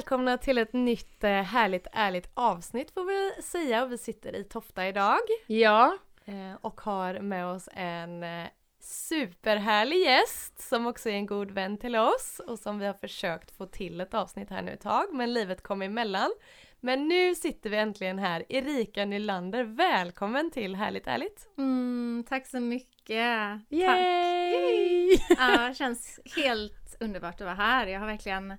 Välkomna till ett nytt eh, härligt ärligt avsnitt får vi säga. Vi sitter i Tofta idag Ja, eh, och har med oss en eh, superhärlig gäst som också är en god vän till oss och som vi har försökt få till ett avsnitt här nu ett tag men livet kom emellan. Men nu sitter vi äntligen här. Erika Nylander, välkommen till Härligt ärligt! Mm, tack så mycket! Yay! Tack! Ja, det känns helt underbart att vara här. Jag har verkligen,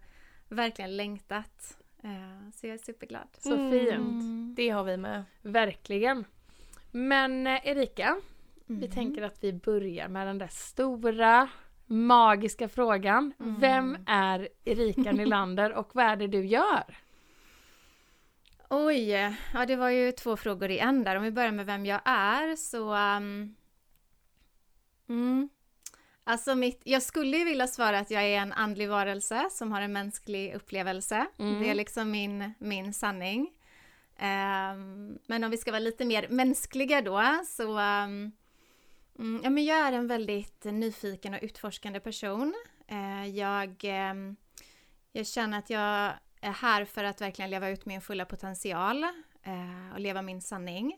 verkligen längtat. Eh, Så jag är superglad. Så Mm. fint. Det har vi med. Verkligen. Men eh, Erika, vi Mm. tänker att vi börjar med den där stora magiska frågan. Mm. Vem är Erika Nylander och vad är det du gör? Oj, ja det var ju två frågor i en där. Om vi börjar med vem jag är så... Um, mm, alltså mitt, jag skulle ju vilja svara att jag är en andlig varelse som har en mänsklig upplevelse. Mm. Det är liksom min, min sanning. Ehm, men om vi ska vara lite mer mänskliga då så... mm, ja, men jag är en väldigt nyfiken och utforskande person. Eh, jag, ehm, jag känner att jag är här för att verkligen leva ut min fulla potential eh, och leva min sanning.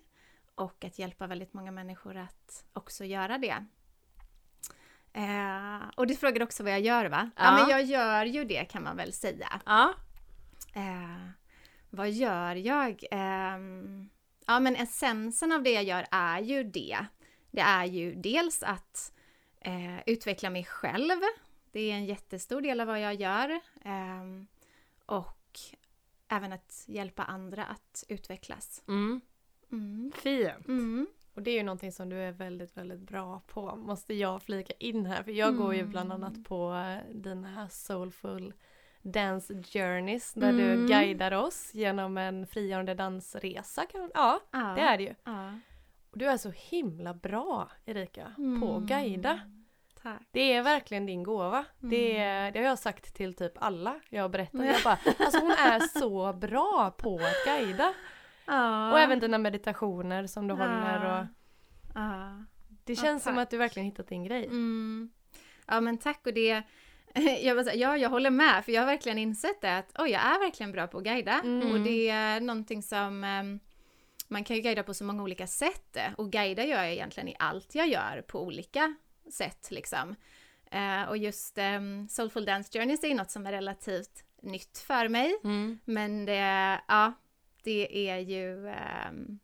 Och att hjälpa väldigt många människor att också göra det. Eh, och du frågade också vad jag gör va? Ja. Ja. men jag gör ju det kan man väl säga. Ja. Eh, vad gör jag? Ehm, ja men essensen av det jag gör är ju det. Det är ju dels att eh, utveckla mig själv. Det är en jättestor del av vad jag gör. Ehm, och även att hjälpa andra att utvecklas. Mm. Mm. Fint. Mm. Och det är ju någonting som du är väldigt, väldigt bra på, måste jag flika in här. För jag går ju Mm. bland annat på eh, dina soulful dance journeys där du Mm. guidar oss genom en frigörande dansresa. Kan, ja, Ja. det är det ju. Ja. Och du är så himla bra, Erika, på att Mm. guida. Tack. Det är verkligen din gåva. Det, Mm. det har jag sagt till typ alla jag berättar. Jag bara, alltså hon är så bra på att guida. Och även dina meditationer som du håller och Ja. det känns som att du verkligen hittat din grej. Mm. Ja men tack och det jag, säga, ja, jag håller med för jag har verkligen insett det att oj, jag är verkligen bra på att guida Mm. och det är någonting som ehm, man kan ju guida på så många olika sätt och guida gör jag egentligen i allt jag gör på olika sätt liksom. Eh, och just um, Soulful Dance Journeys är ju något som är relativt nytt för mig Mm. men det, ja, det är ju ehm,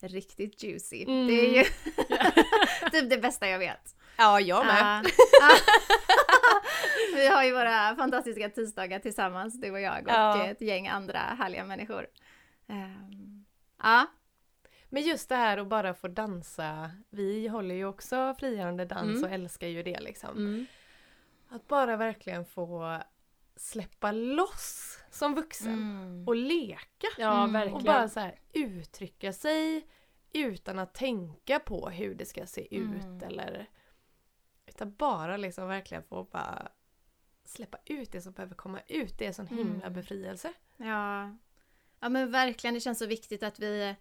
riktigt juicy. Mm. Det är ju typ det bästa jag vet. Ja, jag med. Ja. Ja. Vi har ju våra fantastiska tisdagar tillsammans, du och jag och Ja. ett gäng andra härliga människor. Ehm, ja. Men just det här att bara få dansa. Vi håller ju också frigörande dans Mm. och älskar ju det liksom. Mm. Att bara verkligen få släppa loss som vuxen Mm. och leka. Ja, Mm. verkligen. Och bara så här uttrycka sig utan att tänka på hur det ska se ut Mm. eller utan bara liksom verkligen få bara släppa ut det som behöver komma ut. Det är en sån himla Mm. befrielse. Ja. ja, men verkligen. Det känns så viktigt att vi,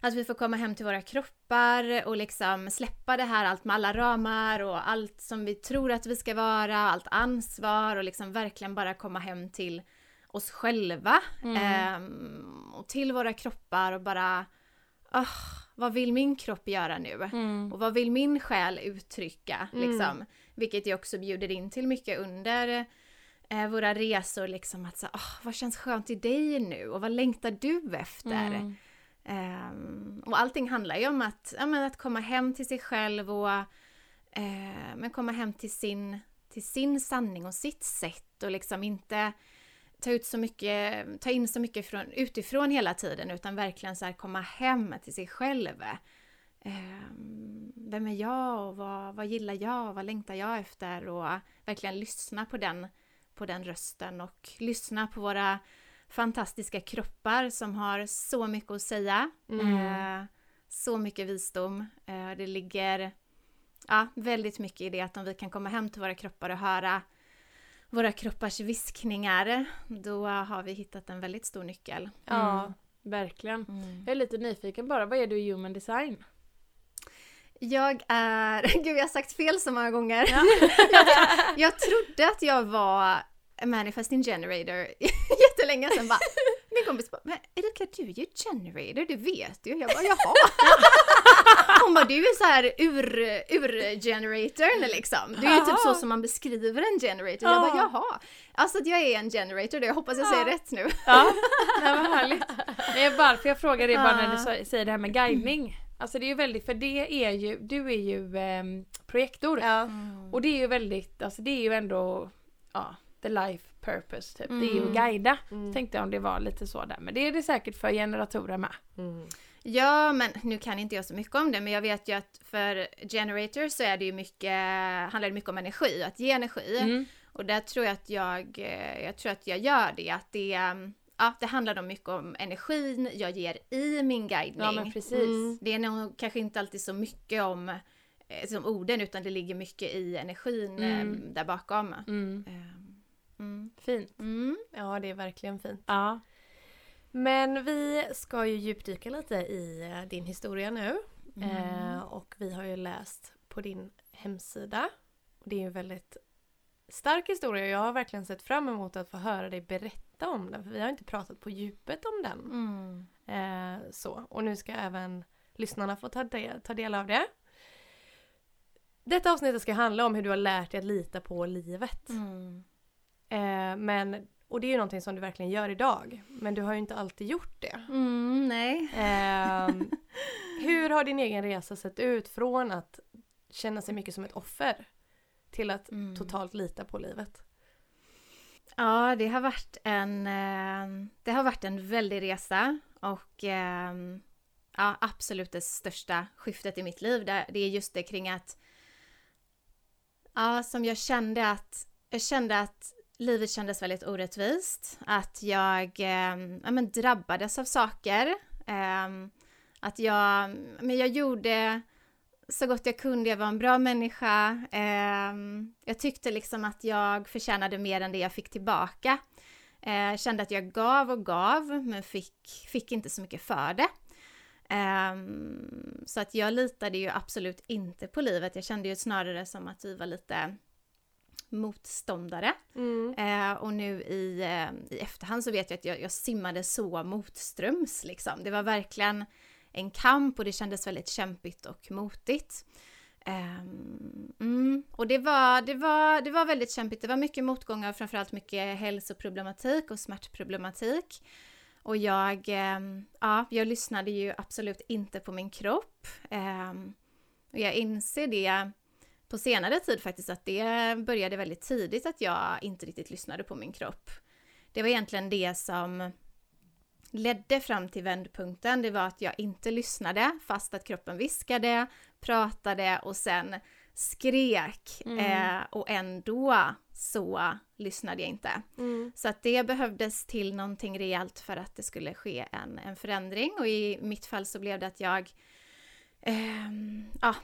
att vi får komma hem till våra kroppar och liksom släppa det här allt med alla ramar och allt som vi tror att vi ska vara, allt ansvar och liksom verkligen bara komma hem till oss själva ehm, och till våra kroppar och bara "Ah, vad vill min kropp göra nu? Mm. Och vad vill min själ uttrycka? Mm. Liksom? Vilket jag också bjuder in till mycket under eh, våra resor. Liksom, att så, "Ah, vad känns skönt i dig nu? Och vad längtar du efter? Mm. Ehm, och allting handlar ju om att, ja, men att komma hem till sig själv och eh, men komma hem till sin, till sin sanning och sitt sätt och liksom inte ta ut så mycket, ta in så mycket från, utifrån hela tiden utan verkligen så här komma hem till sig själv. Ehm, vem är jag och vad, vad gillar jag och vad längtar jag efter och verkligen lyssna på den, på den rösten och lyssna på våra fantastiska kroppar som har så mycket att säga. Mm. Eh, så mycket visdom. Eh, det ligger ja, väldigt mycket i det att om vi kan komma hem till våra kroppar och höra våra kroppars viskningar, då har vi hittat en väldigt stor nyckel. Ja, Mm. verkligen. Mm. Jag är lite nyfiken bara, vad är du i human design? Jag är... Gud, jag har sagt fel så många gånger. jag, jag trodde att jag var manifesting generator jättelänge sedan bara. Min kompis bara, men Erika du är ju generator, det vet du. Jag bara, jaha. Hon bara, du är så här ur, ur-generatorn liksom. Du är ju typ så som man beskriver en generator. Jag bara, Ja. jaha. Alltså att jag är en generator, då. jag hoppas jag säger rätt nu. Ja, nej, vad härligt. Nej, varför jag frågar det är bara när du Ja. säger det här med guidning. Alltså det är ju väldigt, för det är ju, du är ju ehm, projektor. Ja. Mm. Och det är ju väldigt, alltså det är ju ändå, ja, the life purpose typ. Det är ju att Mm. guida. Mm. Tänkte jag om det var lite så där. Men det är det säkert för generatorer med. Mm. Ja, men nu kan inte jag så mycket om det, men jag vet ju att för generator så är det ju mycket, handlar det mycket om energi, att ge energi. Mm. Och där tror jag att jag, eh, jag tror att jag gör det, att det, mm, ja, det handlar då mycket om energin jag ger i min guidning. Ja men precis. Mm. Det är nog kanske inte alltid så mycket om eh, som orden, utan det ligger mycket i energin Mm. där bakom. Mm. Fint. Mm. Ja, det är verkligen fint. Ja. Men vi ska ju djupdyka lite i eh, din historia nu. Mm. Eh, och vi har ju läst på din hemsida. Det är ju en väldigt stark historia och jag har verkligen sett fram emot att få höra dig berätta om den. För vi har inte pratat på djupet om den. Mm. Eh, så. Och nu ska även lyssnarna få ta del, ta del av det. Detta avsnittet ska handla om hur du har lärt dig att lita på livet. Mm. Eh, men, och det är ju någonting som du verkligen gör idag. Men du har ju inte alltid gjort det. Mm, nej. Ehm, hur har din egen resa sett ut från att känna sig mycket som ett offer till att Mm. totalt lita på livet? Ja, det har varit en, eh, det har varit en väldig resa och eh, ja, absolut det största skiftet i mitt liv. Det är just det kring att, ja, som jag kände att, jag kände att livet kändes väldigt orättvist. Att jag eh, ja, men drabbades av saker. Eh, att jag, men jag gjorde så gott jag kunde, jag var en bra människa. Eh, jag tyckte liksom att jag förtjänade mer än det jag fick tillbaka. Eh, kände att jag gav och gav, men fick, fick inte så mycket för det. Eh, så att jag litade ju absolut inte på livet. Jag kände ju snarare som att vi var lite motståndare. Eh, och nu i, eh, i efterhand så vet jag att jag, jag simmade så motströms liksom. Det var verkligen en kamp och det kändes väldigt kämpigt och motigt. Ehm, mm. Och det var, det, var, det var väldigt kämpigt. Det var mycket motgångar och framförallt mycket hälsoproblematik och smärtproblematik. Och jag, ehm, ja, jag lyssnade ju absolut inte på min kropp. Ehm, och jag inser det på senare tid faktiskt att det började väldigt tidigt att jag inte riktigt lyssnade på min kropp. Det var egentligen det som ledde fram till vändpunkten. Det var att jag inte lyssnade fast att kroppen viskade, pratade och sen skrek. Mm. Eh, och ändå så lyssnade jag inte. Mm. Så att det behövdes till någonting rejält för att det skulle ske en, en förändring och i mitt fall så blev det att jag ehm, ja,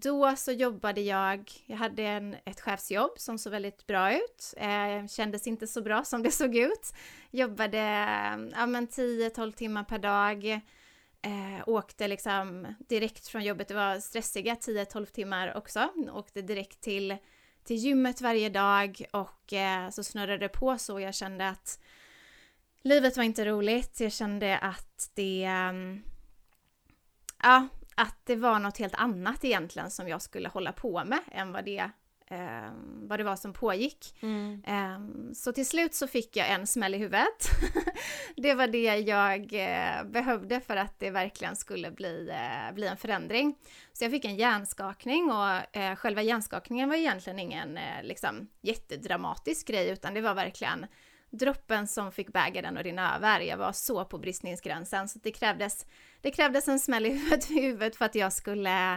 då så jobbade jag, jag hade en, ett chefsjobb som såg väldigt bra ut, eh, kändes inte så bra som det såg ut. Jobbade eh, ja, men 10-12 timmar per dag, eh, åkte liksom direkt från jobbet, det var stressiga 10-12 timmar också, åkte direkt till till gymmet varje dag och eh, så snurrade det på så jag kände att livet var inte roligt. Jag kände att det, eh, ja, att det var något helt annat egentligen som jag skulle hålla på med än vad det, ehm, vad det var som pågick. Mm. Ehm, Så till slut så fick jag en smäll i huvudet. det var det jag eh, behövde för att det verkligen skulle bli, eh, bli en förändring. Så jag fick en hjärnskakning och eh, själva hjärnskakningen var egentligen ingen eh, liksom, jättedramatisk grej utan det var verkligen droppen som fick bägaren att rinna över. Jag var så på bristningsgränsen så det krävdes, det krävdes en smäll i huvudet, för att jag skulle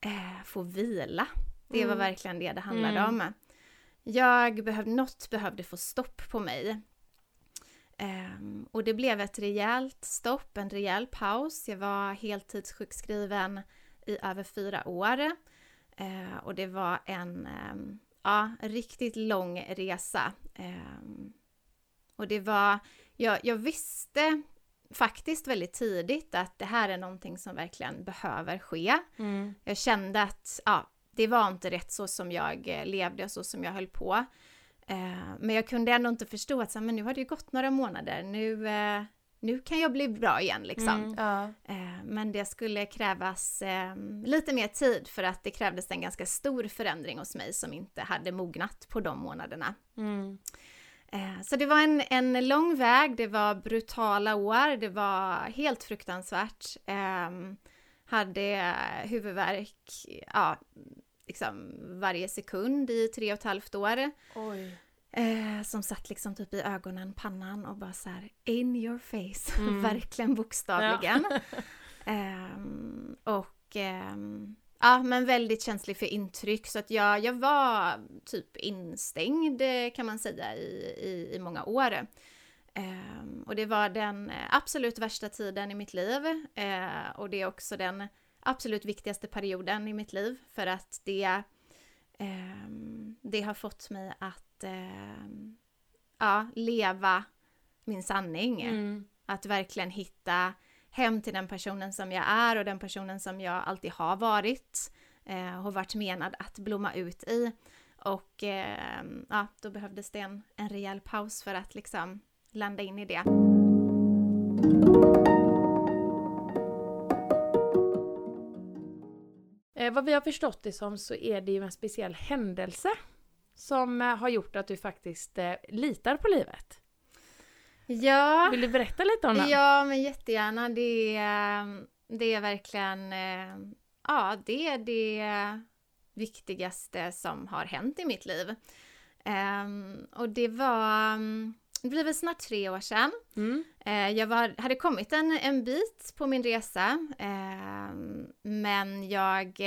eh, få vila. Det var Mm. verkligen det det handlade Mm. om. Jag behövde, något behövde få stopp på mig. Ehm, och det blev ett rejält stopp, en rejäl paus. Jag var heltidssjukskriven i över fyra år. Eh, och det var en ehm, ja, riktigt lång resa. Ehm, och det var, jag, jag visste faktiskt väldigt tidigt att det här är någonting som verkligen behöver ske. Mm. Jag kände att ja, det var inte rätt så som jag eh, levde och så som jag höll på. Eh, men jag kunde ändå inte förstå att så, men nu har det ju gått några månader, nu, eh, nu kan jag bli bra igen liksom. Mm. Ja. Eh, men det skulle krävas eh, lite mer tid för att det krävdes en ganska stor förändring hos mig som inte hade mognat på de månaderna. Mm. Eh, Så det var en, en lång väg, det var brutala år, det var helt fruktansvärt. Ehm, hade huvudvärk, ja, liksom varje sekund i tre och ett halvt år. Eh, som satt liksom typ i ögonen, pannan och bara så här in your face, Mm. verkligen bokstavligen. Ehm, och ehm, ja, men väldigt känslig för intryck så att jag, jag var typ instängd eh, kan man säga i, i, i många år. Ehm, och det var den eh, absolut värsta tiden i mitt liv eh, och det är också den absolut viktigaste perioden i mitt liv för att det, ehm, det har fått mig att ehm, ja, leva min sanning. Mm. Att verkligen hitta hem till den personen som jag är och den personen som jag alltid har varit eh, och varit menad att blomma ut i. Och eh, ja, då behövdes det en, en rejäl paus för att liksom landa in i det. Eh, vad vi har förstått det som så är det ju en speciell händelse som eh, har gjort att du faktiskt eh, litar på livet. Ja, Vill du berätta lite om den? ja men jättegärna. Det är, det är verkligen eh, ja, det är det viktigaste som har hänt i mitt liv. Ehm, och det var, det blir väl snart tre år sedan. Mm. Eh, Jag var, hade kommit en, en bit på min resa, men jag,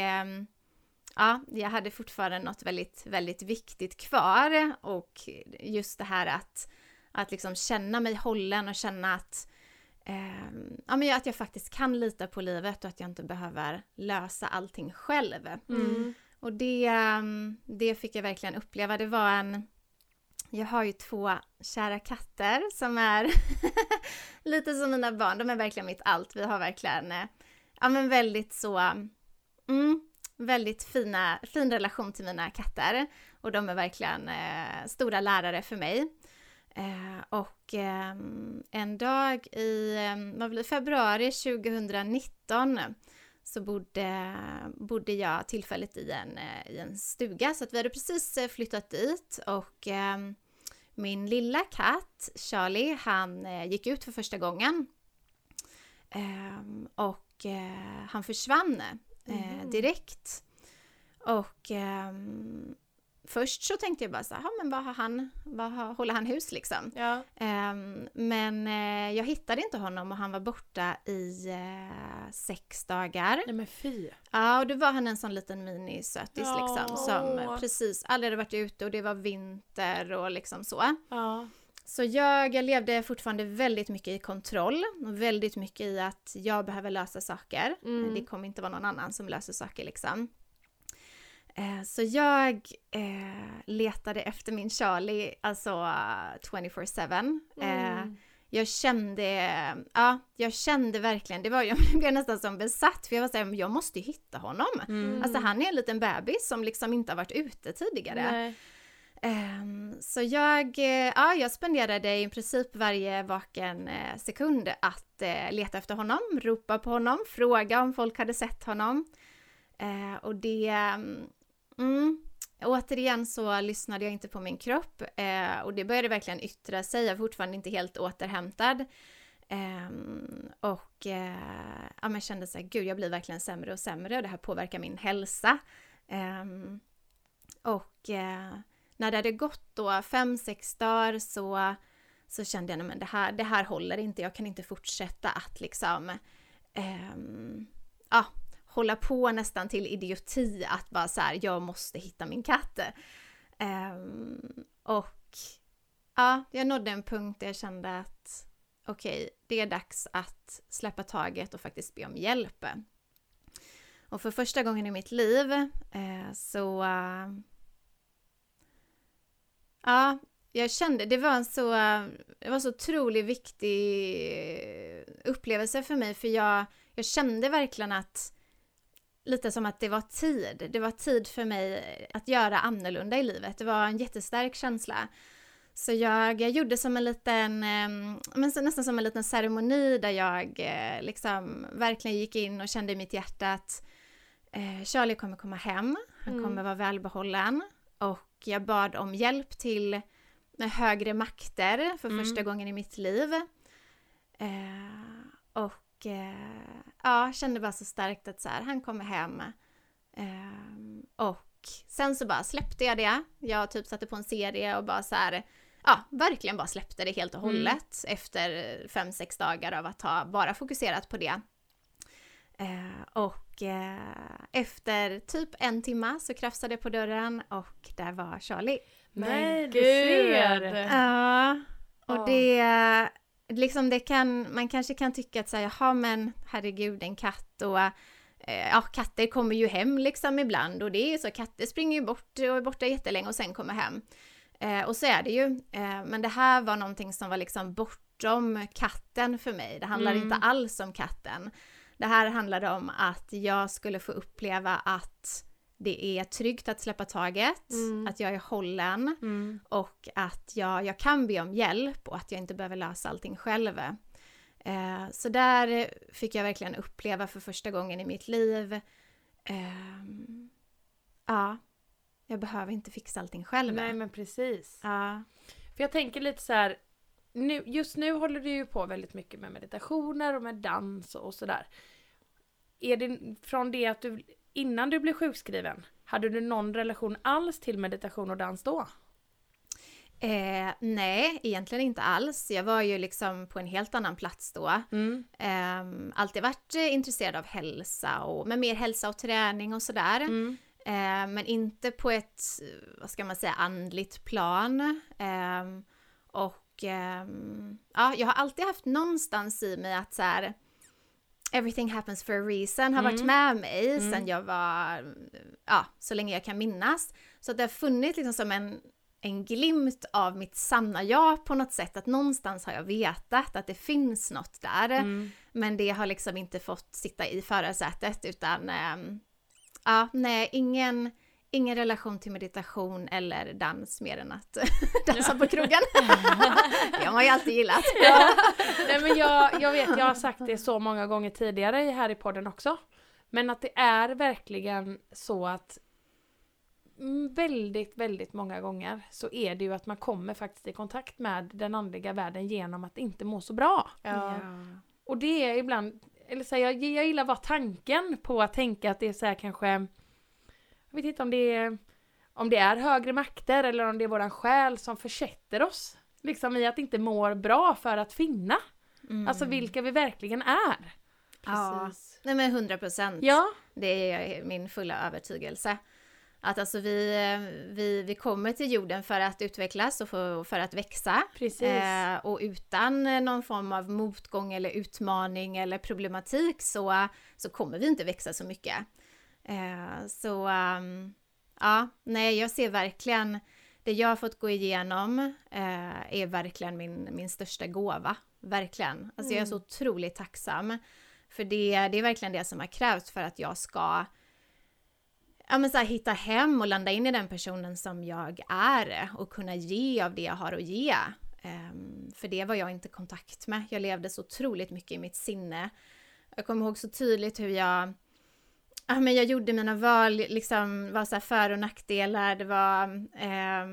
ja, jag hade fortfarande något väldigt, väldigt viktigt kvar och just det här att, att liksom känna mig hållen och känna att, eh, ja, men att jag faktiskt kan lita på livet och att jag inte behöver lösa allting själv. Mm. Och det, ehm, det fick jag verkligen uppleva. Det var en... Jag har ju två kära katter som är lite som mina barn. De är verkligen mitt allt. Vi har verkligen, eh, ja men väldigt så, mm, väldigt fina, fin relation till mina katter. Och de är verkligen eh, stora lärare för mig. Eh, och ehm, en dag i eh, vad blir februari 2019 så bodde, bodde jag tillfälligt i en, eh, i en stuga så att vi hade precis eh, flyttat dit och eh, min lilla katt Charlie han gick ut för första gången Ehm, och han försvann Mhm. direkt. Och ehm, först så tänkte jag bara så här, "Ja, men vad har han, vad har, håller han hus liksom? Ja. Ehm, men eh, jag hittade inte honom och han var borta i eh, sex dagar. Nej men fy. Ja, och då var han en sån liten minisötis liksom Ja. som precis aldrig hade varit ute och det var vinter och liksom så. Ja. Så jag, jag levde fortfarande väldigt mycket i kontroll och väldigt mycket i att jag behöver lösa saker. Mm. Det kommer inte vara någon annan som löser saker liksom. Eh, Så jag eh, letade efter min Charlie, alltså eh, 24-7. Eh, Mm. jag kände, ja, jag kände verkligen, det var, jag blev nästan som besatt för jag var såhär, jag måste ju hitta honom. Mm. Alltså han är en liten bebis som liksom inte har varit ute tidigare. Ehm, så jag, eh, ja, jag spenderade i princip varje vaken eh, sekund att eh, leta efter honom, ropa på honom, fråga om folk hade sett honom. Eh, och det, mm, mm, återigen så lyssnade jag inte på min kropp eh, och det började verkligen yttra sig, jag är fortfarande inte helt återhämtad. Eh, och eh, ja, men kände så här, gud jag blir verkligen sämre och sämre och det här påverkar min hälsa. Ehm, och eh, när det hade gått då fem, sex dagar så så kände jag att det här, det här håller inte, jag kan inte fortsätta att liksom ehm, ja, hålla på nästan till idioti att bara så här, jag måste hitta min katt. Um, och ja, jag nådde en punkt där jag kände att okej, okay, det är dags att släppa taget och faktiskt be om hjälp. Och för första gången i mitt liv eh, så... Uh, ja, jag kände, det var en så, det var så otroligt viktig upplevelse för mig för jag, jag kände verkligen att lite som att det var tid. Det var tid för mig att göra annorlunda i livet. Det var en jättestark känsla. Så jag, jag gjorde som en liten, ehm, men nästan som en liten ceremoni där jag eh, liksom verkligen gick in och kände i mitt hjärta att eh, Charlie kommer komma hem, han mm. kommer vara välbehållen och jag bad om hjälp till högre makter för mm. första gången i mitt liv. Eh, och eh, ja, kände bara så starkt att så här, han kommer hem. Eh, och sen så bara släppte jag det. Jag typ satte på en serie och bara så här, ja, verkligen bara släppte det helt och mm. hållet mm. efter fem, sex dagar av att ha bara fokuserat på det. Eh, och eh, efter typ en timma så krafsade jag på dörren och där var Charlie. Nej, du ser! Ja, och det liksom det kan, man kanske kan tycka att säga, jaha men herregud en katt och eh, ja, katter kommer ju hem liksom ibland och det är så, katter springer ju bort och är borta jättelänge och sen kommer hem. Eh, och så är det ju, eh, men det här var någonting som var liksom bortom katten för mig. Det handlar mm. inte alls om katten. Det här handlade om att jag skulle få uppleva att det är tryggt att släppa taget, mm. att jag är hållen mm. och att jag, jag kan be om hjälp och att jag inte behöver lösa allting själv. Eh, så där fick jag verkligen uppleva för första gången i mitt liv, eh, ja, jag behöver inte fixa allting själv. Nej men precis. Ja. För jag tänker lite så här, nu, just nu håller du ju på väldigt mycket med meditationer och med dans och sådär. Är det från det att du innan du blev sjukskriven, hade du någon relation alls till meditation och dans då? Eh, nej, egentligen inte alls. Jag var ju liksom på en helt annan plats då. Mm. Eh, alltid varit eh, intresserad av hälsa och med mer hälsa och träning och sådär. Mm. Eh, men inte på ett, vad ska man säga, andligt plan. Ehm, och ehm, ja, jag har alltid haft någonstans i mig att så här, Everything happens for a reason har mm. varit med mig mm. sen jag var, ja, så länge jag kan minnas. Så att det har funnits liksom som en, en glimt av mitt sanna jag på något sätt, att någonstans har jag vetat att det finns något där. Mm. Men det har liksom inte fått sitta i förarsätet utan, ähm, ja, nej, ingen ingen relation till meditation eller dans mer än att dansa på krogen. det har man ju alltid gillat. Ja. Nej men jag, jag vet, jag har sagt det så många gånger tidigare här i podden också. Men att det är verkligen så att väldigt, väldigt många gånger så är det ju att man kommer faktiskt i kontakt med den andliga världen genom att inte må så bra. Ja. Och det är ibland, eller så här, jag, jag gillar bara tanken på att tänka att det är så här kanske vet inte om det är om det är högre makter eller om det är våran själ som försätter oss liksom i att inte må bra för att finna. Mm. Alltså vilka vi verkligen är. Precis. Ja, nej men 100 procent. Ja. Det är min fulla övertygelse. Att alltså vi, vi, vi kommer till jorden för att utvecklas och för, för att växa. Precis. Eh, och utan någon form av motgång eller utmaning eller problematik så, så kommer vi inte växa så mycket. Eh, så um, ja, nej, jag ser verkligen det jag har fått gå igenom eh, är verkligen min, min största gåva. Verkligen. Alltså mm. jag är så mm. otroligt tacksam. För det, det är verkligen det som har krävts för att jag ska ja, men så här, hitta hem och landa in i den personen som jag är och kunna ge av det jag har att ge. Um, för det var jag inte i kontakt med. Jag levde så otroligt mycket i mitt sinne. Jag kommer ihåg så tydligt hur jag ja, men jag gjorde mina val, liksom var så här för och nackdelar, det var eh,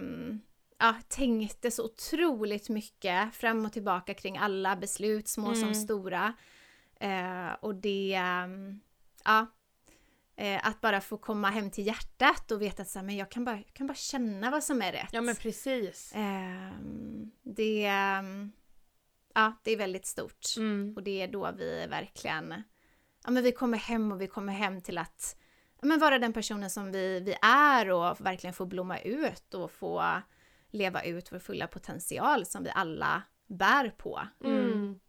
ja, tänkte så otroligt mycket fram och tillbaka kring alla beslut, små mm. som stora. Eh, och det, ja, Eh, att bara få komma hem till hjärtat och veta att så här, men jag, kan bara, jag kan bara känna vad som är rätt. Ja men precis. Ehm, det, ehm, ja, det är väldigt stort. Mm. Och det är då vi verkligen, ja men vi kommer hem och vi kommer hem till att ja, men vara den personen som vi, vi är och verkligen få blomma ut och få leva ut vår fulla potential som vi alla bär på. Mm.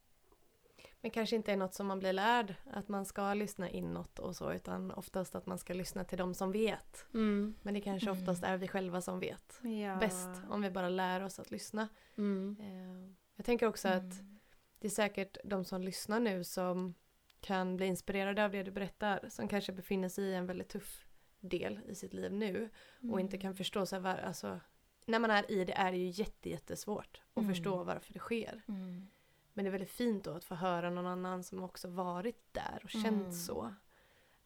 Men kanske inte är något som man blir lärd, att man ska lyssna inåt och så, utan oftast att man ska lyssna till de som vet. Mm. Men det kanske Mm. oftast är vi själva som vet Ja. bäst, om vi bara lär oss att lyssna. Mm. Eh, Jag tänker också att Mm. det är säkert de som lyssnar nu som kan bli inspirerade av det du berättar, som kanske befinner sig i en väldigt tuff del i sitt liv nu och inte kan förstå så här, var, alltså, när man är i det är det ju jätte, jättesvårt att Mm. förstå varför det sker. Mm. Men det är väldigt fint då att få höra någon annan som också varit där och känt Mm. så.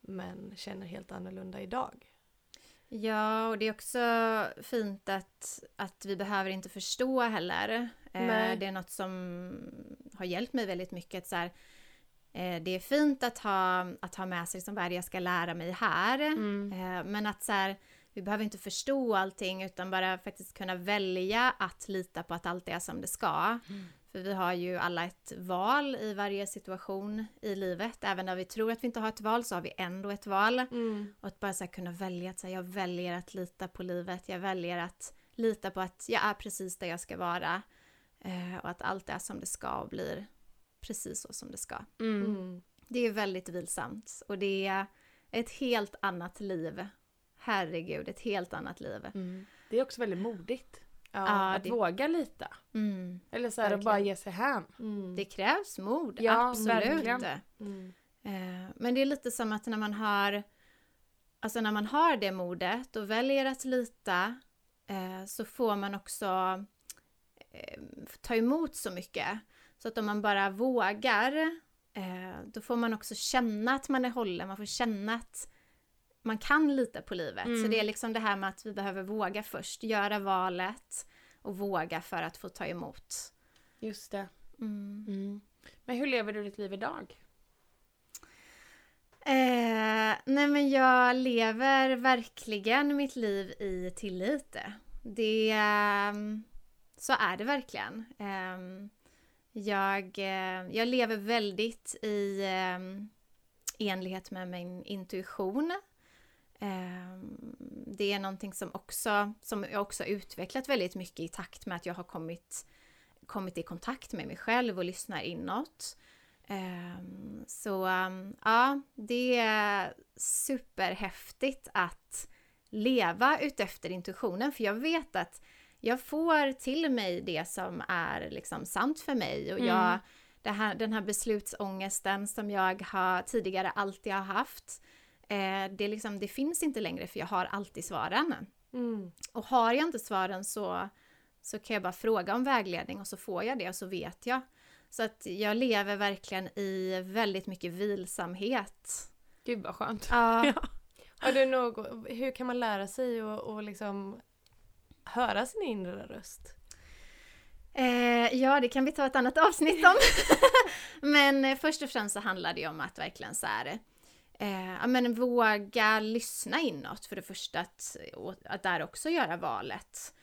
Men känner helt annorlunda idag. Ja, och det är också fint att, att vi behöver inte förstå heller. Eh, Nej. det är något som har hjälpt mig väldigt mycket. Att så här, det är fint att ha, att ha med sig som vad jag ska lära mig här. Mm. Eh, men att så här, vi behöver inte förstå allting utan bara faktiskt kunna välja att lita på att allt är som det ska. Mm. För vi har ju alla ett val i varje situation i livet. Även när vi tror att vi inte har ett val så har vi ändå ett val. Och att bara så kunna välja att säga jag väljer att lita på livet. Jag väljer att lita på att jag är precis där jag ska vara. Eh, och att allt är som det ska och blir precis så som det ska. Mm. Mm. Det är väldigt vilsamt och det är ett helt annat liv. Herregud, ett helt annat liv. Mm. Det är också väldigt modigt. Ja, Ja, att det- våga lita. Mm. Eller så här, att bara ge sig hän. mm. Det krävs mod, Ja, absolut. Mm. Eh, Men det är lite som att när man har Alltså när man har det modet och väljer att lita eh, så får man också eh, ta emot så mycket. Så att om man bara vågar eh, då får man också känna att man är hållen, man får känna att man kan lita på livet. Så Mm. det är liksom det här med att vi behöver våga först, göra valet och våga för att få ta emot. Just det. Mm. Mm. Men hur lever du ditt liv idag? Eh, nej men jag lever verkligen mitt liv i tillit. Det, ehm, så är det verkligen. Ehm, jag, eh, jag lever väldigt i ehm, enlighet med min intuition. Ehm, det är någonting som, också, som jag också har utvecklat väldigt mycket i takt med att jag har kommit, kommit i kontakt med mig själv och lyssnar inåt. Ehm, så ja, det är superhäftigt att leva utefter intuitionen för jag vet att jag får till mig det som är liksom sant för mig och jag, Mm. det här, den här beslutsångesten som jag har tidigare alltid har haft eh, det, liksom, det finns inte längre för jag har alltid svaren. Mm. Och har jag inte svaren så, så kan jag bara fråga om vägledning och så får jag det och så vet jag. Så att jag lever verkligen i väldigt mycket vilsamhet. Gud vad skönt. Ja. Har du något, hur kan man lära sig att och liksom höra sin inre röst? Eh, ja, det kan vi ta ett annat avsnitt om. men eh, först och främst så handlar det om att verkligen så här, eh, ja, men våga lyssna inåt för det första att, att där också göra valet.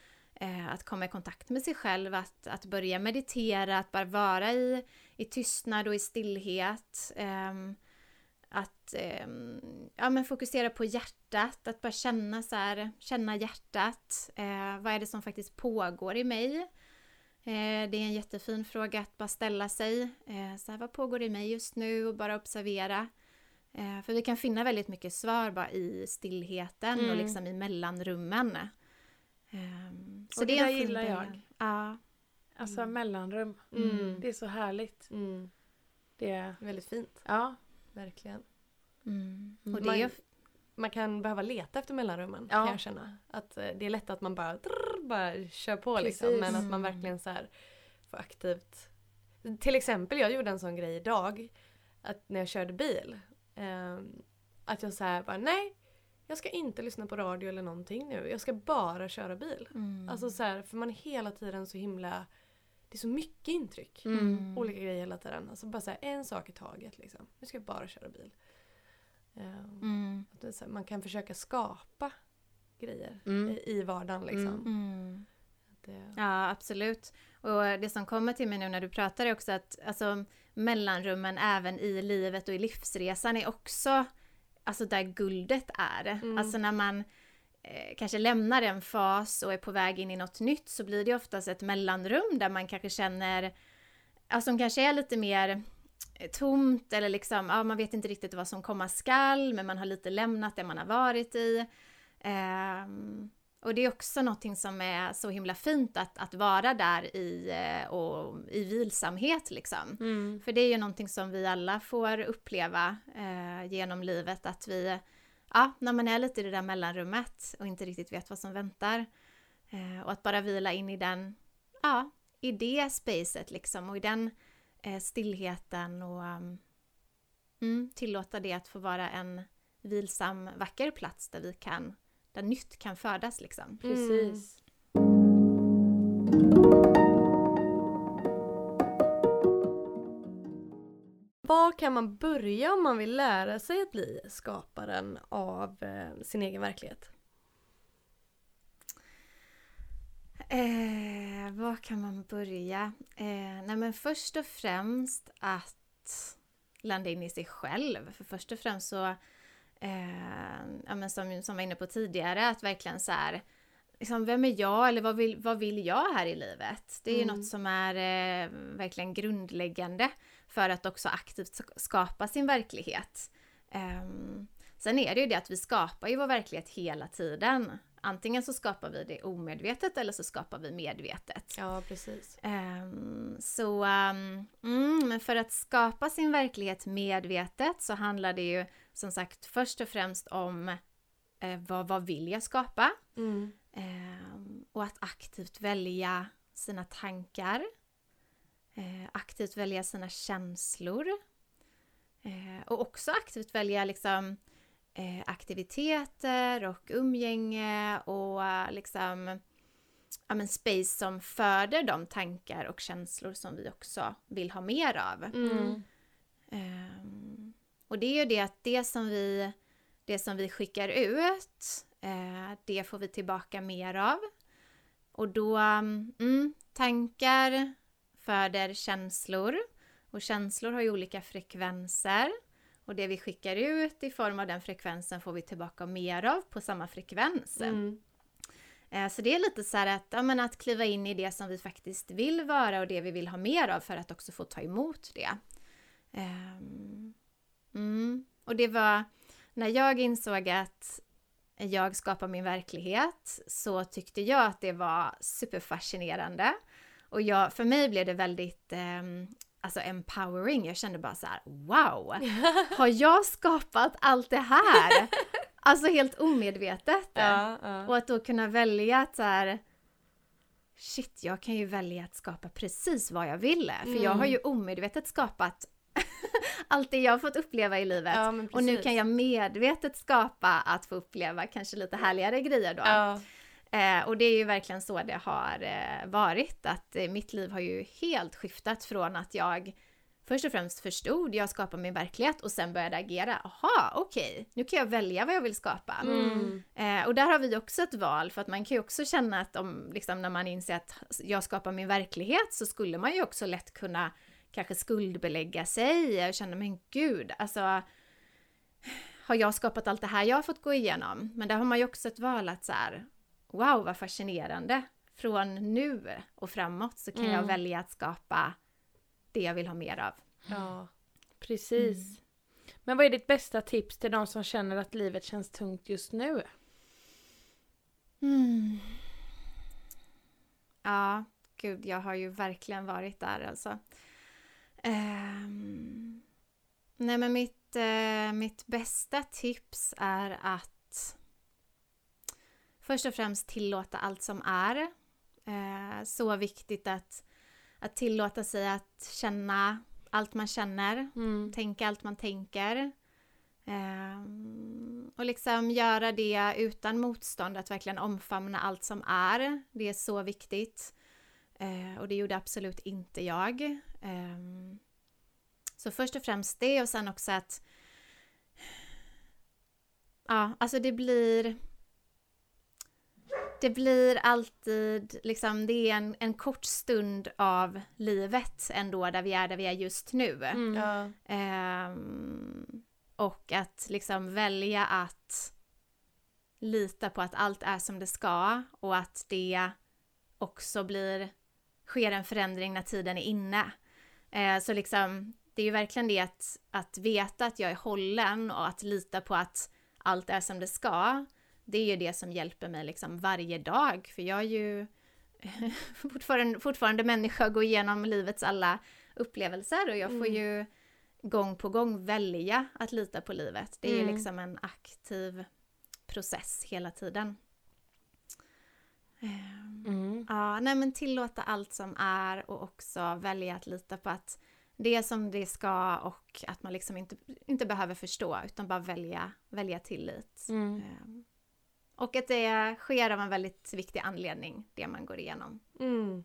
Eh, att komma i kontakt med sig själv, att, att börja meditera, att bara vara i, i tystnad och i stillhet. Att ehm, ja, men fokusera på hjärtat, att bara känna, så här, känna hjärtat. Eh, vad är det som faktiskt pågår i mig? Eh, det är en jättefin fråga att bara ställa sig. Eh, så här, vad pågår i mig just nu och bara observera. Eh, för vi kan finna väldigt mycket svar bara i stillheten och Mm. liksom i mellanrummen. Ehm, så Och det är en där gillar jag. början. Ja. Alltså Mm. mellanrum. Mm. Det är så härligt. Mm. Det, Väldigt fint, ja. Verkligen. Mm. Och det är ju... Man kan behöva leta efter mellanrummen Ja. kan jag känna. Att eh, det är lätt att man bara, drrr, bara kör på liksom. Men att man verkligen så här får aktivt. Till exempel jag gjorde en sån grej idag. Att när jag körde bil. ehm, att jag så här bara nej. Jag ska inte lyssna på radio eller någonting nu. Jag ska bara köra bil. Mm. Alltså så här, för man är hela tiden så himla det är så mycket intryck. Mm. Olika grejer hela tiden. Alltså bara så här, en sak i taget liksom. Nu ska jag bara köra bil. Eh, Mm. här, man kan försöka skapa grejer Mm. i, i vardagen liksom. Mm. Mm. Det, Ja, absolut. Och det som kommer till mig nu när du pratar är också att alltså, mellanrummen även i livet och i livsresan är också alltså där guldet är. Mm. Alltså när man kanske lämnar en fas och är på väg in i något nytt så blir det oftast ett mellanrum där man kanske känner, alltså som kanske är lite mer eh, tomt eller liksom, ja man vet inte riktigt vad som komma skall men man har lite lämnat det man har varit i. Ehm, och det är också någonting som är så himla fint att, att vara där i, eh, och, i vilsamhet liksom. Mm. För det är ju någonting som vi alla får uppleva eh, genom livet att vi, ja, när man är lite i det där mellanrummet och inte riktigt vet vad som väntar. Eh, och att bara vila in i den, ja, i det spacet liksom och i den eh, stillheten och um, mm, tillåta det att få vara en vilsam, vacker plats där vi kan, där nytt kan födas liksom. Precis. Mm. Kan man börja om man vill lära sig att bli skaparen av eh, sin egen verklighet? Eh, var kan man börja? Eh, nej men först och främst att landa in i sig själv. För först och främst så, eh, ja men som, som var inne på tidigare, att verkligen så här, liksom, vem är jag eller vad vill, vad vill jag här i livet? Det är ju Mm. något som är eh, verkligen grundläggande för att också aktivt sk- skapa sin verklighet. Ehm, sen är det ju det att vi skapar ju vår verklighet hela tiden. Antingen så skapar vi det omedvetet eller så skapar vi medvetet. Ja, precis. Ehm, så, ehm, mm, men för att skapa sin verklighet medvetet så handlar det ju som sagt först och främst om eh, vad, vad vill jag skapa? Mm. Och att aktivt välja sina tankar. Eh, aktivt välja sina känslor. Eh, och också aktivt välja liksom eh, aktiviteter och umgänge och eh, liksom ja, men space som föder de tankar och känslor som vi också vill ha mer av. Mm. Ehm, och det är ju det att det som vi, det som vi skickar ut, eh, det får vi tillbaka mer av. Och då, mm, tankar föder känslor. Och känslor har ju olika frekvenser. Och det vi skickar ut i form av den frekvensen får vi tillbaka mer av på samma frekvens. Mm. Eh, Så det är lite så här att, ja, men att kliva in i det som vi faktiskt vill vara och det vi vill ha mer av för att också få ta emot det. Ehm, Mm. Och det var när jag insåg att jag skapar min verklighet så tyckte jag att det var superfascinerande. Och jag, för mig blev det väldigt ehm, alltså empowering. Jag kände bara så här: wow! Har jag skapat allt det här? Alltså helt omedvetet. Ja, ja. Och att då kunna välja att så här, Shit, jag kan ju välja att skapa precis vad jag ville. För jag Mm. har ju omedvetet skapat allt det jag har fått uppleva i livet. Ja, och nu kan jag medvetet skapa att få uppleva kanske lite härligare grejer då. Eh, och det är ju verkligen så det har eh, varit. Att eh, mitt liv har ju helt skiftat från att jag först och främst förstod, jag skapar min verklighet och sen började agera. Aha, okej, nu kan jag välja vad jag vill skapa. Mm. Eh, och där har vi också ett val, för att man kan ju också känna att om, liksom, när man inser att jag skapar min verklighet så skulle man ju också lätt kunna kanske skuldbelägga sig och känna, men gud, alltså har jag skapat allt det här jag har fått gå igenom? Men där har man ju också ett val att så här, wow vad fascinerande. Från nu och framåt så kan jag Mm. välja att skapa det jag vill ha mer av. Ja. Precis. Men vad är ditt bästa tips till de som känner att livet känns tungt just nu? Mm. Ja, gud, jag har ju verkligen varit där alltså. Ehm, nej, men mitt, eh, mitt bästa tips är att först och främst tillåta allt som är. Eh, så viktigt att, att tillåta sig att känna allt man känner Mm. tänka allt man tänker. Ehm, och liksom göra det utan motstånd, att verkligen omfamna allt som är. Det är så viktigt. Eh, och det gjorde absolut inte jag. Ehm, så först och främst det och sen också att ja, alltså det blir... Det blir alltid, liksom, det är en, en kort stund av livet ändå där vi är där vi är just nu. Mm. Ja. Ehm, och att liksom välja att lita på att allt är som det ska och att det också blir, sker en förändring när tiden är inne. Eh, så liksom, det är ju verkligen det att, att veta att jag är hållen och att lita på att allt är som det ska. Det är ju det som hjälper mig liksom varje dag, för jag är ju fortfarande, fortfarande människa och går igenom livets alla upplevelser och jag får Mm. ju gång på gång välja att lita på livet. Det är ju Mm. liksom en aktiv process hela tiden. Ehm, Mm. Ja, nej men tillåta allt som är och också välja att lita på att det är som det ska och att man liksom inte, inte behöver förstå utan bara välja, välja tillit. Mm. Och att det sker av en väldigt viktig anledning, det man går igenom. Mm.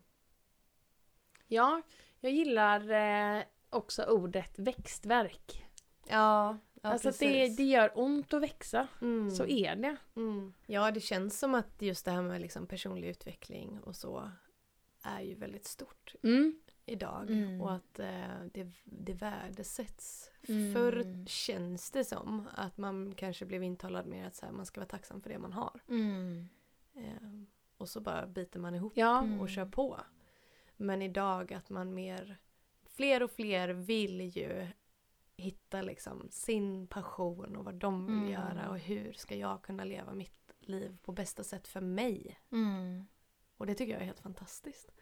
Ja, jag gillar eh, också ordet växtverk. Ja, ja alltså precis. det, det gör ont att växa. Mm. Så är det. Mm. Ja, det känns som att just det här med liksom personlig utveckling och så är ju väldigt stort Mm. Idag. Mm. Och att eh, det, det värdesätts. Mm. Förr känns det som att man kanske blev intalad mer att så här, man ska vara tacksam för det man har. Eh, och så bara biter man ihop Ja. Mm. och kör på. Men idag att man mer, fler och fler vill ju hitta liksom sin passion och vad de vill Mm. göra och hur ska jag kunna leva mitt liv på bästa sätt för mig. Mm. Och det tycker jag är helt fantastiskt.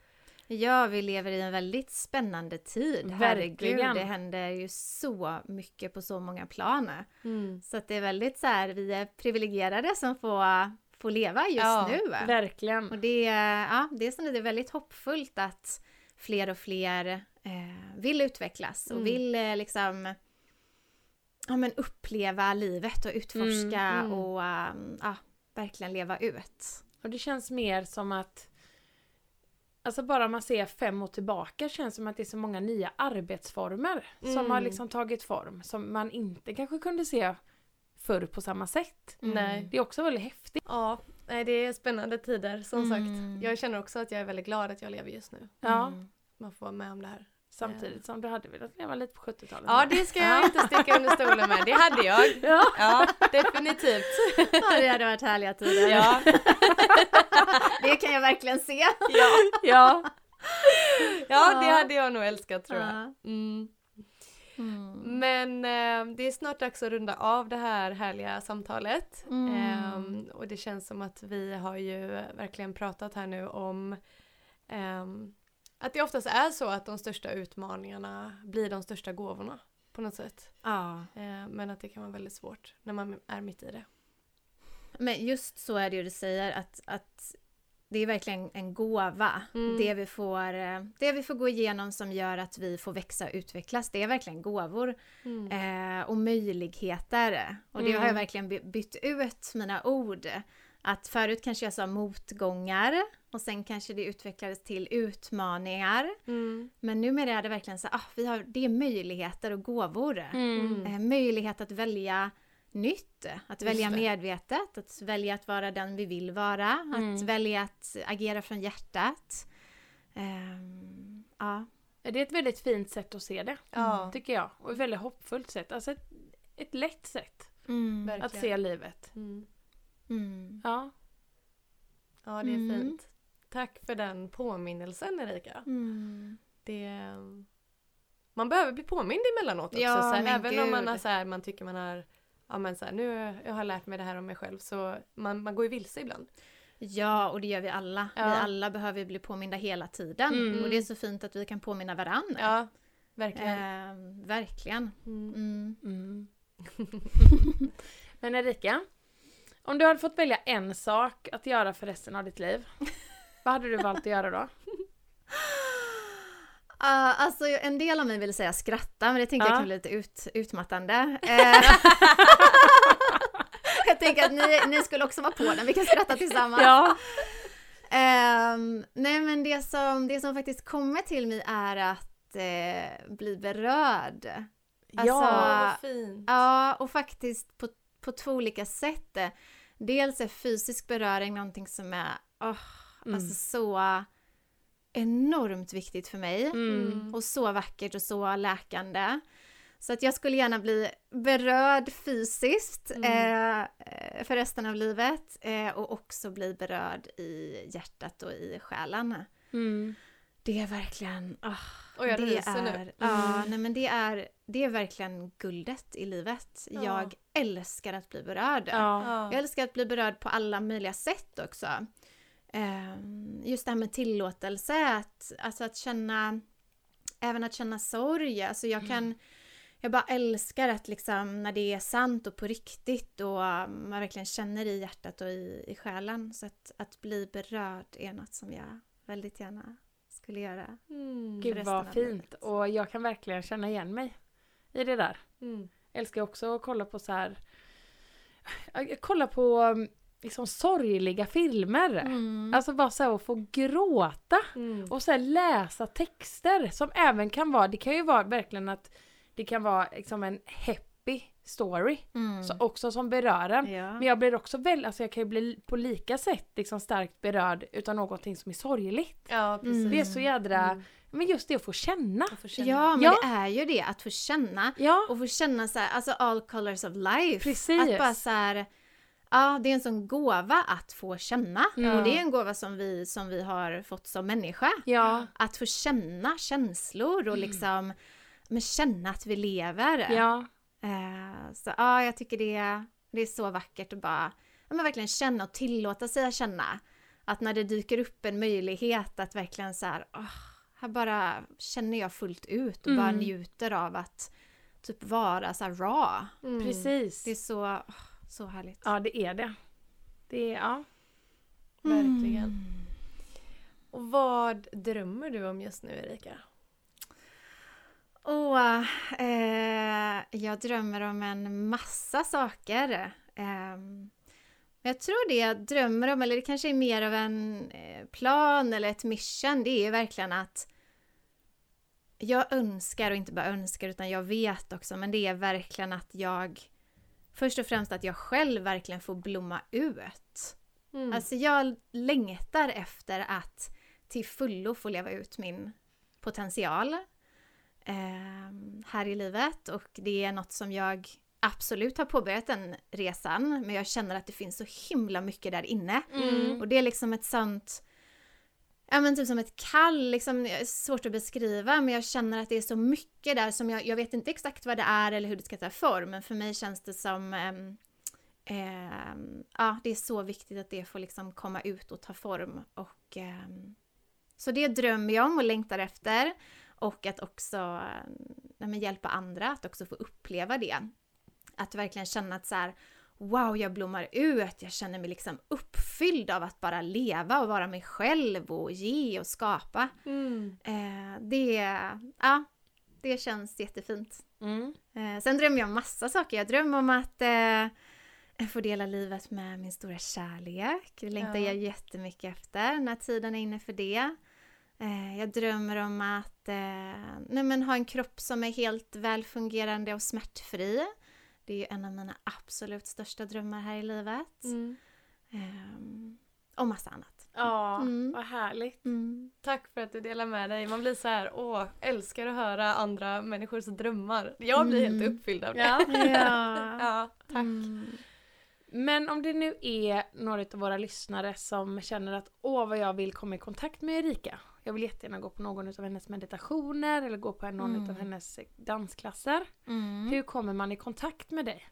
Ja, vi lever i en väldigt spännande tid. Herregud, Verkligen. det händer ju så mycket på så många plan. Mm. Så att det är väldigt så här, vi är privilegierade som får, får leva just Ja, nu. Verkligen. Och det, ja, det är som det är väldigt hoppfullt att fler och fler eh, vill utvecklas och Mm. vill eh, liksom ja, men uppleva livet och utforska Mm, mm. och um, ja, verkligen leva ut. Och det känns mer som att Alltså bara man ser fem år tillbaka känns som att det är så många nya arbetsformer som Mm. har liksom tagit form som man inte kanske kunde se förr på samma sätt. Nej. Det är också väldigt häftigt. Ja, nej, det är spännande tider som Mm. sagt. Jag känner också att jag är väldigt glad att jag lever just nu. Ja, Mm. Man får vara med om det här. Samtidigt som du hade velat leva lite på 70-talet. Ja, det ska jag inte sticka under stolen med. Det hade jag. Ja. Ja, definitivt. Ja, det hade varit härliga tider. Ja, Det kan jag verkligen se. ja. ja. ja, det hade jag nog älskat tror jag. Ja. Mm. Mm. Men eh, det är snart dags att runda av det här härliga samtalet. Mm. Ehm, och det känns som att vi har ju verkligen pratat här nu om ehm, att det oftast är så att de största utmaningarna blir de största gåvorna på något sätt. Ja. Eh, men att det kan vara väldigt svårt när man är mitt i det. Men just så är det ju du säger att, att det är verkligen en gåva. Mm. Det, vi får, eh, det vi får gå igenom som gör att vi får växa och utvecklas, det är verkligen gåvor eh, och möjligheter. Och det Mm. har jag verkligen by- bytt ut mina ord. Att förut kanske jag sa motgångar och sen kanske det utvecklades till utmaningar. Mm. Men numera är det verkligen så ah, vi har, det är möjligheter och gåvor. Mm. Eh, möjlighet att välja nytt, att välja det. medvetet, att välja att vara den vi vill vara, att Mm. välja att agera från hjärtat. Ehm, ja. Det är ett väldigt fint sätt att se det, Ja, tycker jag. Och ett väldigt hoppfullt sätt. Alltså ett, ett lätt sätt Mm. verkligen. att se livet. Mm. Mm. Ja. Ja, det är Mm. fint. Tack för den påminnelsen Erika. Mm. Det, man behöver bli påmind emellanåt också. Ja, så här, även om man, gud. har, så här, man tycker man har Ja men så här, nu jag har lärt mig det här om mig själv så man, man går ju vilse ibland. Ja, och det gör vi alla. Ja. Vi alla behöver bli påminda hela tiden. Mm. Och det är så fint att vi kan påminna varandra. Ja, verkligen. Ehm, verkligen. Mm. Mm. Mm. Men Erika, om du hade fått välja en sak att göra för resten av ditt liv, vad hade du valt att göra då? Ah, alltså en del av mig vill säga skratta, men det tänker Ja. jag kan bli lite ut, utmattande. Eh, jag tänker att ni, ni skulle också vara på den, vi kan skratta tillsammans. Ja. Ehm, nej men det som, det som faktiskt kommer till mig är att eh, bli berörd. Alltså, ja, vad fint. Ja, och faktiskt på, på två olika sätt. Dels är fysisk beröring någonting som är oh, Mm. alltså så enormt viktigt för mig. Mm. Och så vackert och så läkande. Så att jag skulle gärna bli berörd fysiskt Mm. eh, för resten av livet eh, och också bli berörd i hjärtat och i själen. Mm. Det är verkligen, ah, Och jag det är, nu. Ja, Mm. nej men det är, det är verkligen guldet i livet. Ja. Jag älskar att bli berörd. Ja. Ja. Jag älskar att bli berörd på alla möjliga sätt också. Ehm, Just det här med tillåtelse, att, alltså att känna, även att känna sorg. Alltså jag kan, jag bara älskar att liksom när det är sant och på riktigt och man verkligen känner i hjärtat och i, i själen. Så att, att bli berörd är något som jag väldigt gärna skulle göra. Mm. Gud vad fint. Och jag kan verkligen känna igen mig i det där. Mm. älskar också att kolla på så här. Jag kollar på liksom sorgliga filmer. Mm. Alltså bara så här att få gråta Mm. och så här läsa texter som även kan vara, det kan ju vara verkligen att det kan vara liksom en happy story. Mm. Så också som berör en. Ja. Men jag blir också väl, alltså jag kan ju bli på lika sätt liksom starkt berörd utan någonting som är sorgligt. Ja. Mm. Det är så jädra, Mm. men just det att få känna. Jag får känna. Ja, men Ja. det är ju det, att få känna Ja, och få känna så här, alltså all colors of life. Precis. Att bara så här, ja det är en sån gåva att få känna. Mm. Och det är en gåva som vi, som vi har fått som människa. ja, Att få känna känslor och liksom men känna att vi lever. ja. Eh, så ja, jag tycker det är, det är så vackert att bara ja, men verkligen känna och tillåta sig att känna. Att när det dyker upp en möjlighet att verkligen så här, åh, här bara känner jag fullt ut och bara Mm. njuter av att typ vara så här raw. Mm. Precis. Det är så, åh, så härligt. Ja, det är det. Det är, ja. Verkligen. Mm. Och vad drömmer du om just nu Erika? Och eh, jag drömmer om en massa saker. Men jag tror det jag drömmer om, eller det kanske är mer av en eh, plan eller ett mission, det är ju verkligen att jag önskar, och inte bara önskar utan jag vet också, men det är verkligen att jag Först och främst att jag själv verkligen får blomma ut. Mm. Alltså jag längtar efter att till fullo få leva ut min potential eh, här i livet och det är något som jag absolut har påbörjat den resan men jag känner att det finns så himla mycket där inne. Mm. Och det är liksom ett sånt Ja men typ som ett kall, liksom, eh, svårt att beskriva men jag känner att det är så mycket där som jag, jag vet inte exakt vad det är eller hur det ska ta form men för mig känns det som eh, eh, Ja, det är så viktigt att det får liksom komma ut och ta form och eh, Så det drömmer jag om och längtar efter och att också eh, nej, hjälpa andra att också få uppleva det. Att verkligen känna att så här, wow, jag blommar ut, jag känner mig liksom uppfylld av att bara leva och vara mig själv och ge och skapa. Mm. Eh, det, ja, det känns jättefint. Mm. Eh, sen drömmer jag om massa saker. Jag drömmer om att eh, få dela livet med min stora kärlek. Det längtar Ja. jag jättemycket efter när tiden är inne för det. Eh, jag drömmer om att eh, nej men ha en kropp som är helt välfungerande och smärtfri. Det är ju en av mina absolut största drömmar här i livet. Mm. Ehm, och massa annat. Ja, Mm. vad härligt. Mm. Tack för att du delar med dig. Man blir så här, åh, älskar att höra andra människors drömmar. Jag blir helt Mm. uppfylld av det. Ja. Ja. Ja, tack. Mm. Men om det nu är några av våra lyssnare som känner att åh vad jag vill komma i kontakt med Erika. Jag vill jättegärna gå på någon av hennes meditationer eller gå på någon Mm. av hennes dansklasser. Mm. Hur kommer man i kontakt med dig?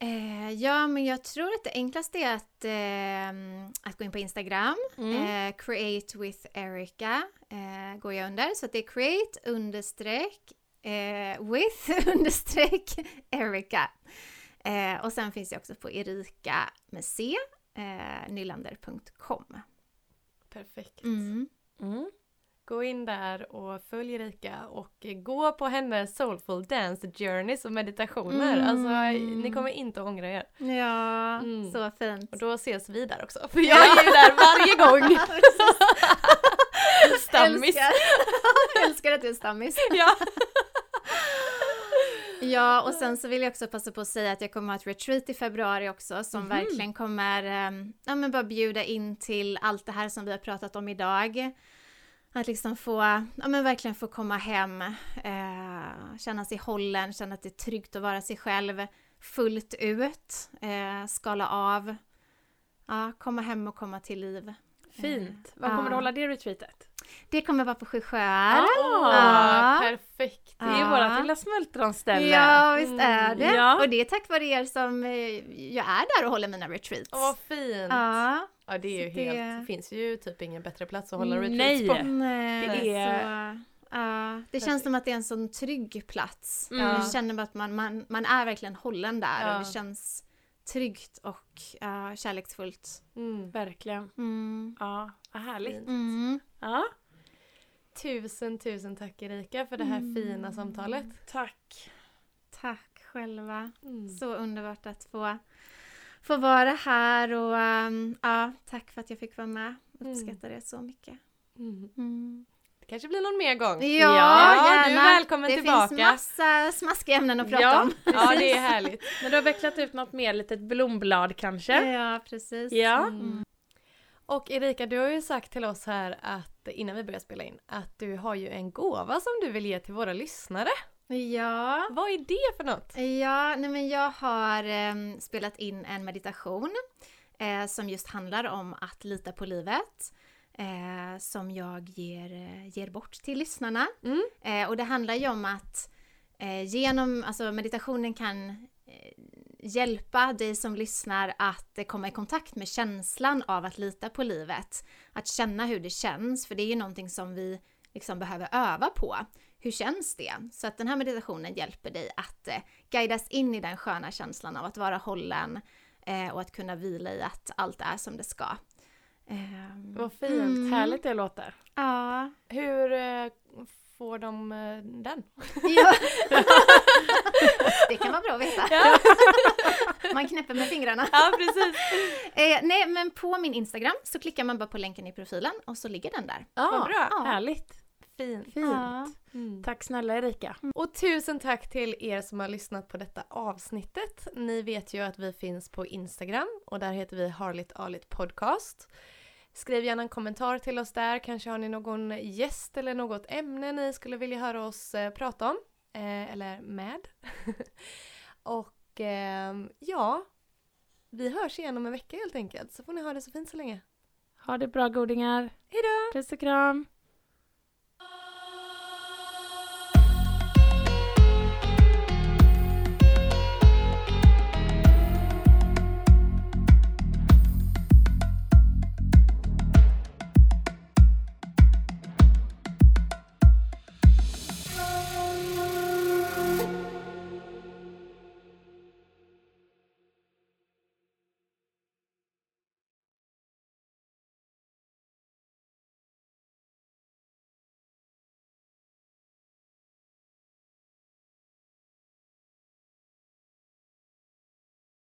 Eh, ja, men jag tror att det enklaste är att, eh, att gå in på Instagram. Mm. Eh, create with Erica eh, går jag under. Så det är create understreck eh, with understreck Erica. Eh, och sen finns jag också på Erika med C, nylander.com. Perfekt. Mm. Mm. Gå in där och följ Erika och gå på hennes soulful dance journeys och meditationer. Mm. Alltså ni kommer inte att ångra er. Ja, Mm. så fint. Och då ses vi där också. För jag är ju där varje gång. Stammis. Älskar, älskar att du är stammis. Ja. Ja, och sen så vill jag också passa på att säga att jag kommer ha ett retreat i februari också som Mhm. verkligen kommer, ehm, ja men bara bjuda in till allt det här som vi har pratat om idag. Att liksom få, ja men verkligen få komma hem, eh, känna sig hållen, känna att det är tryggt att vara sig själv fullt ut, eh, skala av, ja, komma hem och komma till liv. Fint. Var Ja. kommer du hålla det retreatet? Det kommer vara på Sju sjöar. Åh, Ja. perfekt! Det är Ja. vårt lilla smultronställe. Ja, visst är Mm, det. ja. Och det är tack vare er som eh, jag är där och håller mina retreats. Åh, vad fint! Ja. Ja, det är ju Så helt, det finns ju typ ingen bättre plats att hålla retreats Nej. på. Nej, Det är- så, ja, det känns som att det är en sån trygg plats. Mm. Jag känner att man, man, man är verkligen hållen där Ja. och det känns tryggt och ja, kärleksfullt. Mm. Verkligen. Mm. Ja, vad härligt. Mm. Ja, Tusen, tusen tack Erika för det här Mm. fina samtalet. tack. Tack själva. Mm. Så underbart att få, få vara här och um, ja, tack för att jag fick vara med. Uppskattar det så mycket. Det kanske blir någon mer gång. Ja, Ja, gärna. du är välkommen det tillbaka. finns massa smaskiga ämnen att prata Ja. om. Ja, det är härligt. Men du har vecklat ut något mer litet blomblad kanske? Ja, precis. Ja. Mm. Och Erika, du har ju sagt till oss här att innan vi börjar spela in att du har ju en gåva som du vill ge till våra lyssnare. Ja. Vad är det för något? Ja, nej men jag har em, spelat in en meditation eh, som just handlar om att lita på livet. Eh, som jag ger, eh, ger bort till lyssnarna. Mm. Eh, och det handlar ju om att eh, genom, alltså meditationen kan eh, hjälpa dig som lyssnar att eh, komma i kontakt med känslan av att lita på livet. Att känna hur det känns, för det är ju någonting som vi liksom behöver öva på. Hur känns det? Så att den här meditationen hjälper dig att eh, guidas in i den sköna känslan av att vara hållen eh, och att kunna vila i att allt är som det ska. Ehm, Vad fint. Mm. Härligt det låter. Ja. Hur eh, får de eh, den? ja. det kan vara bra att veta. Ja, Man knäpper med fingrarna. ja precis. Eh, nej, men på min Instagram så klickar man bara på länken i profilen och så ligger den där. Ja, Vad bra. Ja. Härligt. Fint. Fint. Ja. Mm. Tack snälla Erika. Och tusen tack till er som har lyssnat på detta avsnittet. Ni vet ju att vi finns på Instagram och där heter vi Harligt Arligt Podcast. Skriv gärna en kommentar till oss där, kanske har ni någon gäst eller något ämne ni skulle vilja höra oss eh, prata om. Eh, eller med. och ehm, ja, vi hörs igen om en vecka helt enkelt. Så får ni ha det så fint så länge. Ha det bra godingar. Hejdå! Puss och kram.